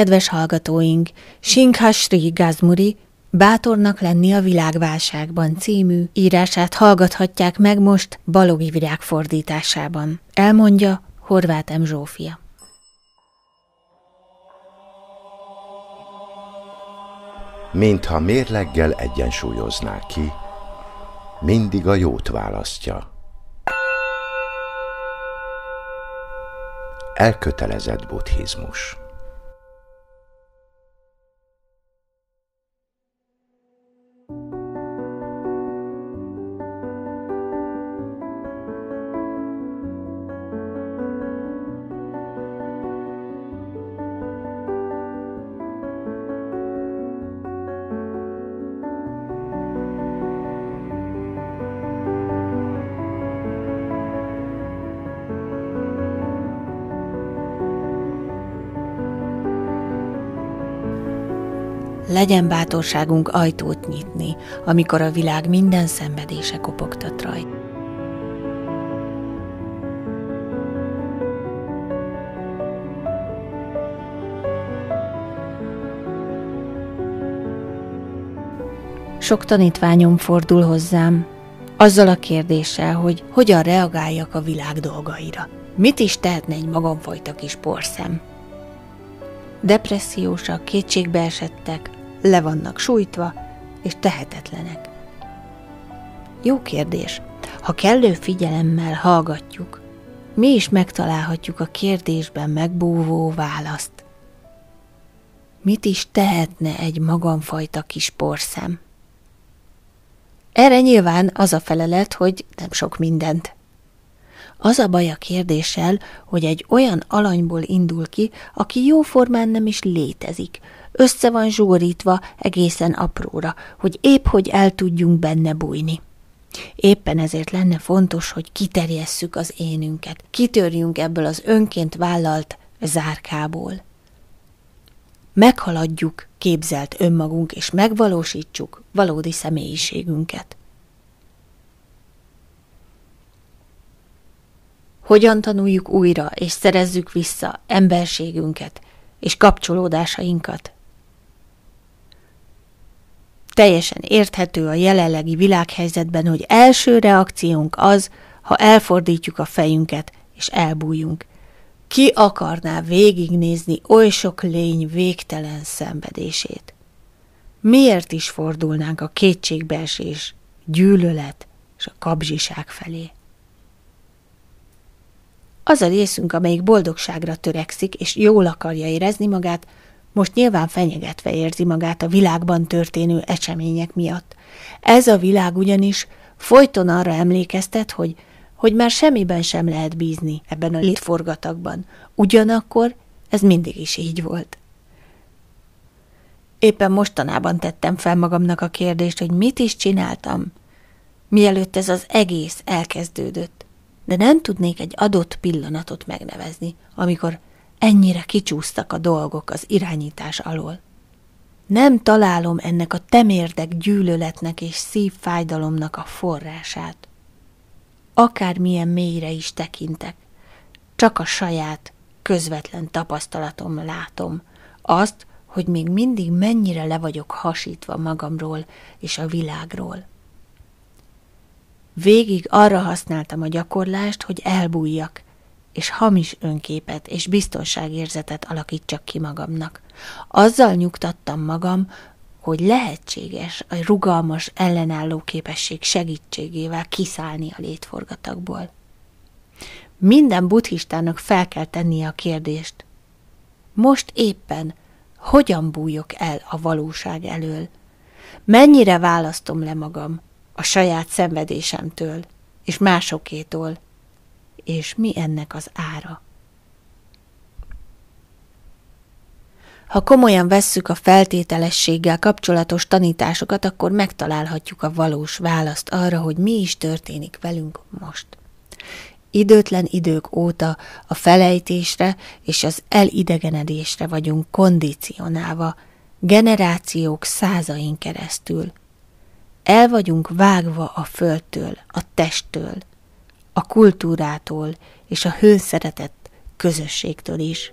Kedves hallgatóink, Singhasri Gazmuri Bátornak lenni a világválságban című írását hallgathatják meg most Balogi virág fordításában. Elmondja Horváth M. Zsófia. Mintha mérleggel egyensúlyozná ki, mindig a jót választja. Elkötelezett buddhizmus. Legyen bátorságunk ajtót nyitni, amikor a világ minden szenvedése kopogtat rajt. Sok tanítványom fordul hozzám, azzal a kérdéssel, hogy hogyan reagáljak a világ dolgaira. Mit is tehetne egy magamfajta kis porszem? Depressziósak, kétségbe esettek, le vannak sújtva, és tehetetlenek. Jó kérdés. Ha kellő figyelemmel hallgatjuk, mi is megtalálhatjuk a kérdésben megbúvó választ. Mit is tehetne egy magamfajta kis porszem? Erre nyilván az a felelet, hogy nem sok mindent. Az a baj a kérdéssel, hogy egy olyan alanyból indul ki, aki jóformán nem is létezik, össze van zsúrítva egészen apróra, hogy épp hogy el tudjunk benne bújni. Éppen ezért lenne fontos, hogy kiterjesszük az énünket, kitörjünk ebből az önként vállalt zárkából. Meghaladjuk képzelt önmagunk, és megvalósítsuk valódi személyiségünket. Hogyan tanuljuk újra és szerezzük vissza emberségünket és kapcsolódásainkat? Teljesen érthető a jelenlegi világhelyzetben, hogy első reakciónk az, ha elfordítjuk a fejünket és elbújunk. Ki akarná végignézni oly sok lény végtelen szenvedését? Miért is fordulnánk a kétségbeesés, gyűlölet és a kabzsiság felé? Az a részünk, amelyik boldogságra törekszik, és jól akarja érezni magát, most nyilván fenyegetve érzi magát a világban történő események miatt. Ez a világ ugyanis folyton arra emlékeztet, hogy, hogy már semmiben sem lehet bízni ebben a létforgatagban. Ugyanakkor ez mindig is így volt. Éppen mostanában tettem fel magamnak a kérdést, hogy mit is csináltam, mielőtt ez az egész elkezdődött de nem tudnék egy adott pillanatot megnevezni, amikor ennyire kicsúsztak a dolgok az irányítás alól. Nem találom ennek a temérdek gyűlöletnek és szívfájdalomnak a forrását. Akármilyen mélyre is tekintek, csak a saját, közvetlen tapasztalatom látom, azt, hogy még mindig mennyire le vagyok hasítva magamról és a világról. Végig arra használtam a gyakorlást, hogy elbújjak, és hamis önképet és biztonságérzetet alakítsak ki magamnak. Azzal nyugtattam magam, hogy lehetséges a rugalmas ellenálló képesség segítségével kiszállni a létforgatagból. Minden buddhistának fel kell tennie a kérdést. Most éppen hogyan bújok el a valóság elől? Mennyire választom le magam a saját szenvedésemtől és másokétól, és mi ennek az ára. Ha komolyan vesszük a feltételességgel kapcsolatos tanításokat, akkor megtalálhatjuk a valós választ arra, hogy mi is történik velünk most. Időtlen idők óta a felejtésre és az elidegenedésre vagyunk kondicionálva, generációk százain keresztül. El vagyunk vágva a földtől, a testtől, a kultúrától és a hőszeretett közösségtől is.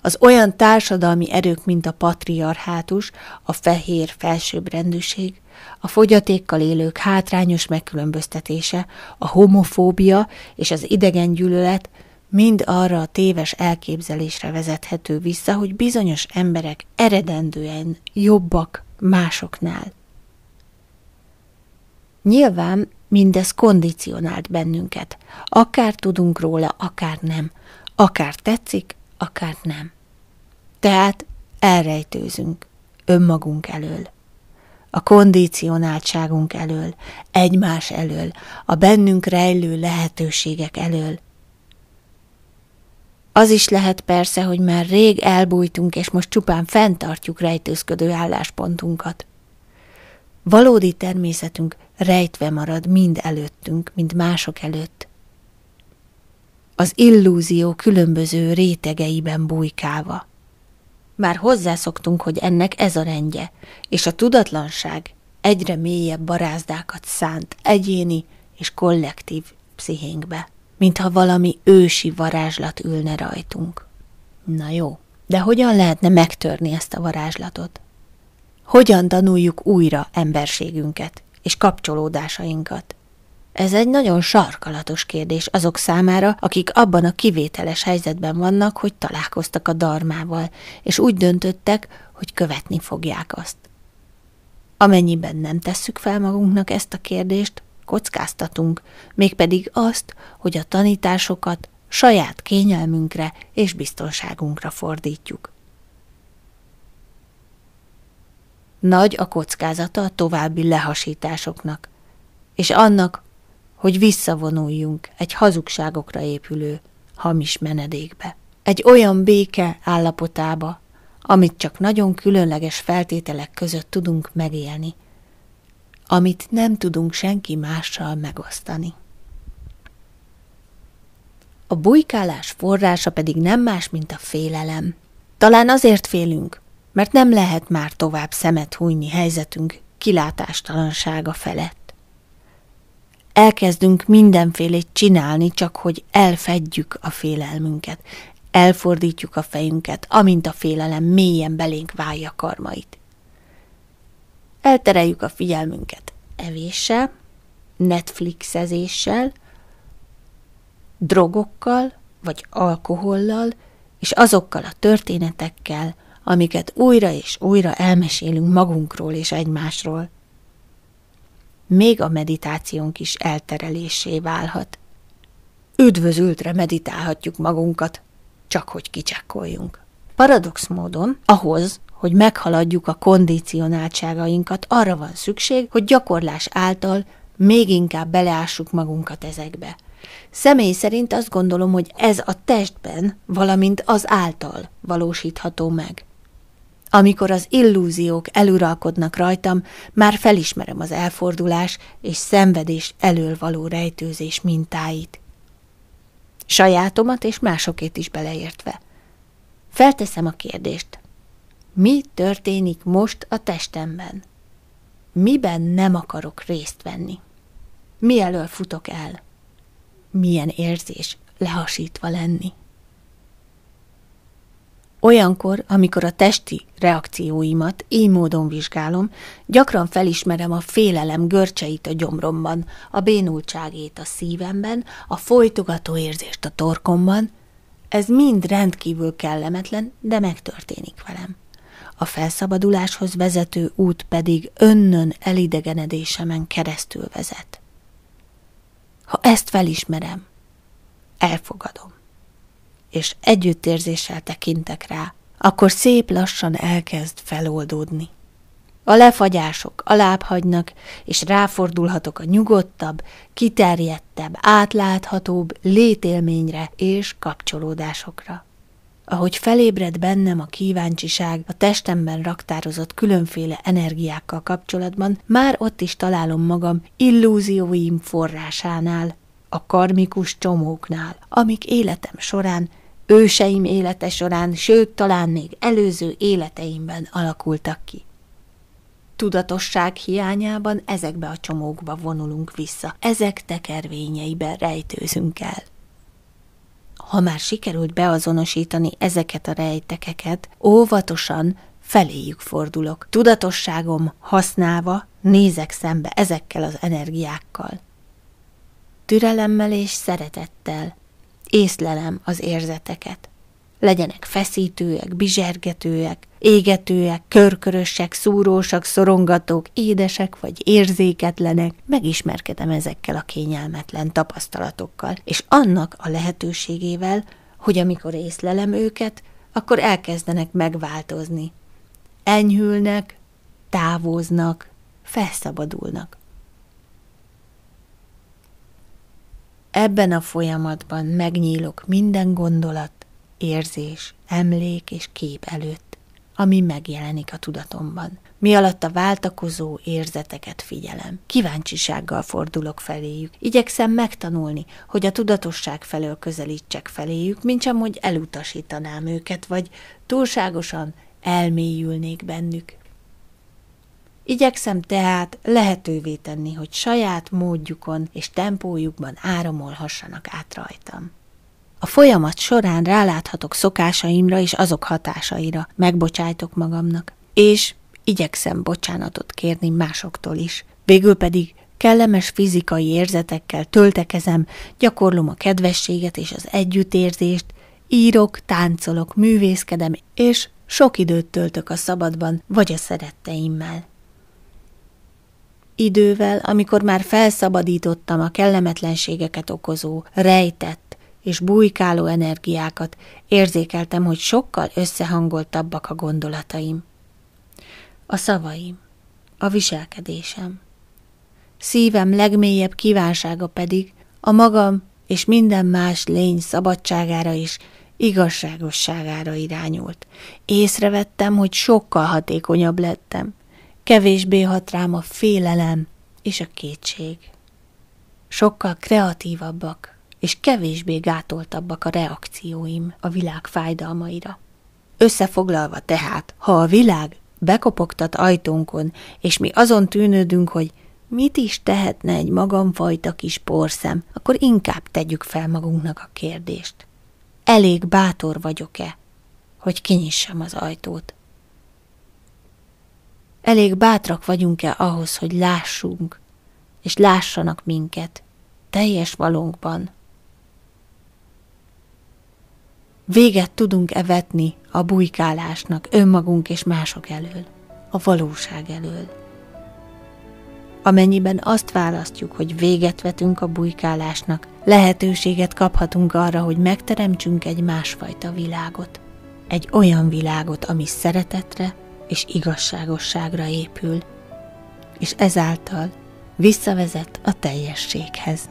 Az olyan társadalmi erők, mint a patriarhátus, a fehér felsőbbrendűség, a fogyatékkal élők hátrányos megkülönböztetése, a homofóbia és az idegengyűlölet mind arra a téves elképzelésre vezethető vissza, hogy bizonyos emberek eredendően jobbak másoknál. Nyilván mindez kondicionált bennünket. Akár tudunk róla, akár nem. Akár tetszik, akár nem. Tehát elrejtőzünk önmagunk elől. A kondicionáltságunk elől, egymás elől, a bennünk rejlő lehetőségek elől. Az is lehet persze, hogy már rég elbújtunk, és most csupán fenntartjuk rejtőzködő álláspontunkat. Valódi természetünk rejtve marad mind előttünk, mind mások előtt. Az illúzió különböző rétegeiben bujkálva. Már hozzászoktunk, hogy ennek ez a rendje, és a tudatlanság egyre mélyebb barázdákat szánt egyéni és kollektív pszichénkbe, mintha valami ősi varázslat ülne rajtunk. Na jó, de hogyan lehetne megtörni ezt a varázslatot? Hogyan tanuljuk újra emberségünket és kapcsolódásainkat? Ez egy nagyon sarkalatos kérdés azok számára, akik abban a kivételes helyzetben vannak, hogy találkoztak a darmával, és úgy döntöttek, hogy követni fogják azt. Amennyiben nem tesszük fel magunknak ezt a kérdést, kockáztatunk, mégpedig azt, hogy a tanításokat saját kényelmünkre és biztonságunkra fordítjuk. Nagy a kockázata a további lehasításoknak, és annak, hogy visszavonuljunk egy hazugságokra épülő, hamis menedékbe. Egy olyan béke állapotába, amit csak nagyon különleges feltételek között tudunk megélni, amit nem tudunk senki mással megosztani. A bujkálás forrása pedig nem más, mint a félelem. Talán azért félünk, mert nem lehet már tovább szemet hújni helyzetünk kilátástalansága felett. Elkezdünk mindenfélét csinálni, csak hogy elfedjük a félelmünket, elfordítjuk a fejünket, amint a félelem mélyen belénk válja karmait. Eltereljük a figyelmünket evéssel, Netflixezéssel, drogokkal vagy alkohollal, és azokkal a történetekkel, amiket újra és újra elmesélünk magunkról és egymásról. Még a meditációnk is elterelésé válhat. Üdvözültre meditálhatjuk magunkat, csak hogy kicsekkoljunk. Paradox módon ahhoz, hogy meghaladjuk a kondicionáltságainkat, arra van szükség, hogy gyakorlás által még inkább beleássuk magunkat ezekbe. Személy szerint azt gondolom, hogy ez a testben, valamint az által valósítható meg. Amikor az illúziók eluralkodnak rajtam, már felismerem az elfordulás és szenvedés elől való rejtőzés mintáit. Sajátomat és másokét is beleértve. Felteszem a kérdést. Mi történik most a testemben? Miben nem akarok részt venni? Mi elől futok el? Milyen érzés lehasítva lenni? Olyankor, amikor a testi reakcióimat így módon vizsgálom, gyakran felismerem a félelem görcseit a gyomromban, a bénultságét a szívemben, a folytogató érzést a torkomban. Ez mind rendkívül kellemetlen, de megtörténik velem. A felszabaduláshoz vezető út pedig önnön elidegenedésemen keresztül vezet. Ha ezt felismerem, elfogadom és együttérzéssel tekintek rá, akkor szép lassan elkezd feloldódni. A lefagyások alábbhagynak, és ráfordulhatok a nyugodtabb, kiterjedtebb, átláthatóbb létélményre és kapcsolódásokra. Ahogy felébred bennem a kíváncsiság a testemben raktározott különféle energiákkal kapcsolatban, már ott is találom magam illúzióim forrásánál, a karmikus csomóknál, amik életem során őseim élete során, sőt, talán még előző életeimben alakultak ki. Tudatosság hiányában ezekbe a csomókba vonulunk vissza, ezek tekervényeiben rejtőzünk el. Ha már sikerült beazonosítani ezeket a rejtekeket, óvatosan feléjük fordulok. Tudatosságom használva nézek szembe ezekkel az energiákkal. Türelemmel és szeretettel észlelem az érzeteket. Legyenek feszítőek, bizsergetőek, égetőek, körkörösek, szúrósak, szorongatók, édesek vagy érzéketlenek, megismerkedem ezekkel a kényelmetlen tapasztalatokkal, és annak a lehetőségével, hogy amikor észlelem őket, akkor elkezdenek megváltozni. Enyhülnek, távoznak, felszabadulnak. Ebben a folyamatban megnyílok minden gondolat, érzés, emlék és kép előtt, ami megjelenik a tudatomban. Mi alatt a váltakozó érzeteket figyelem. Kíváncsisággal fordulok feléjük. Igyekszem megtanulni, hogy a tudatosság felől közelítsek feléjük, mint sem, hogy elutasítanám őket, vagy túlságosan elmélyülnék bennük. Igyekszem tehát lehetővé tenni, hogy saját módjukon és tempójukban áramolhassanak át rajtam. A folyamat során ráláthatok szokásaimra és azok hatásaira, megbocsájtok magamnak, és igyekszem bocsánatot kérni másoktól is. Végül pedig kellemes fizikai érzetekkel töltekezem, gyakorlom a kedvességet és az együttérzést, írok, táncolok, művészkedem, és sok időt töltök a szabadban vagy a szeretteimmel. Idővel, amikor már felszabadítottam a kellemetlenségeket okozó, rejtett és bujkáló energiákat, érzékeltem, hogy sokkal összehangoltabbak a gondolataim. A szavaim, a viselkedésem. Szívem legmélyebb kívánsága pedig a magam és minden más lény szabadságára is igazságosságára irányult. Észrevettem, hogy sokkal hatékonyabb lettem, kevésbé hat rám a félelem és a kétség. Sokkal kreatívabbak és kevésbé gátoltabbak a reakcióim a világ fájdalmaira. Összefoglalva tehát, ha a világ bekopogtat ajtónkon, és mi azon tűnődünk, hogy mit is tehetne egy magamfajta kis porszem, akkor inkább tegyük fel magunknak a kérdést. Elég bátor vagyok-e, hogy kinyissam az ajtót? Elég bátrak vagyunk-e ahhoz, hogy lássunk, és lássanak minket teljes valónkban? Véget tudunk-e vetni a bujkálásnak önmagunk és mások elől, a valóság elől? Amennyiben azt választjuk, hogy véget vetünk a bujkálásnak, lehetőséget kaphatunk arra, hogy megteremtsünk egy másfajta világot. Egy olyan világot, ami szeretetre, és igazságosságra épül, és ezáltal visszavezet a teljességhez.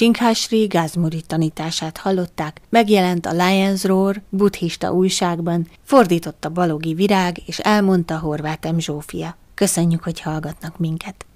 Singhásri Gázmuri tanítását hallották, megjelent a Lions Roar buddhista újságban, fordította Balogi Virág és elmondta Horváth M. Zsófia. Köszönjük, hogy hallgatnak minket!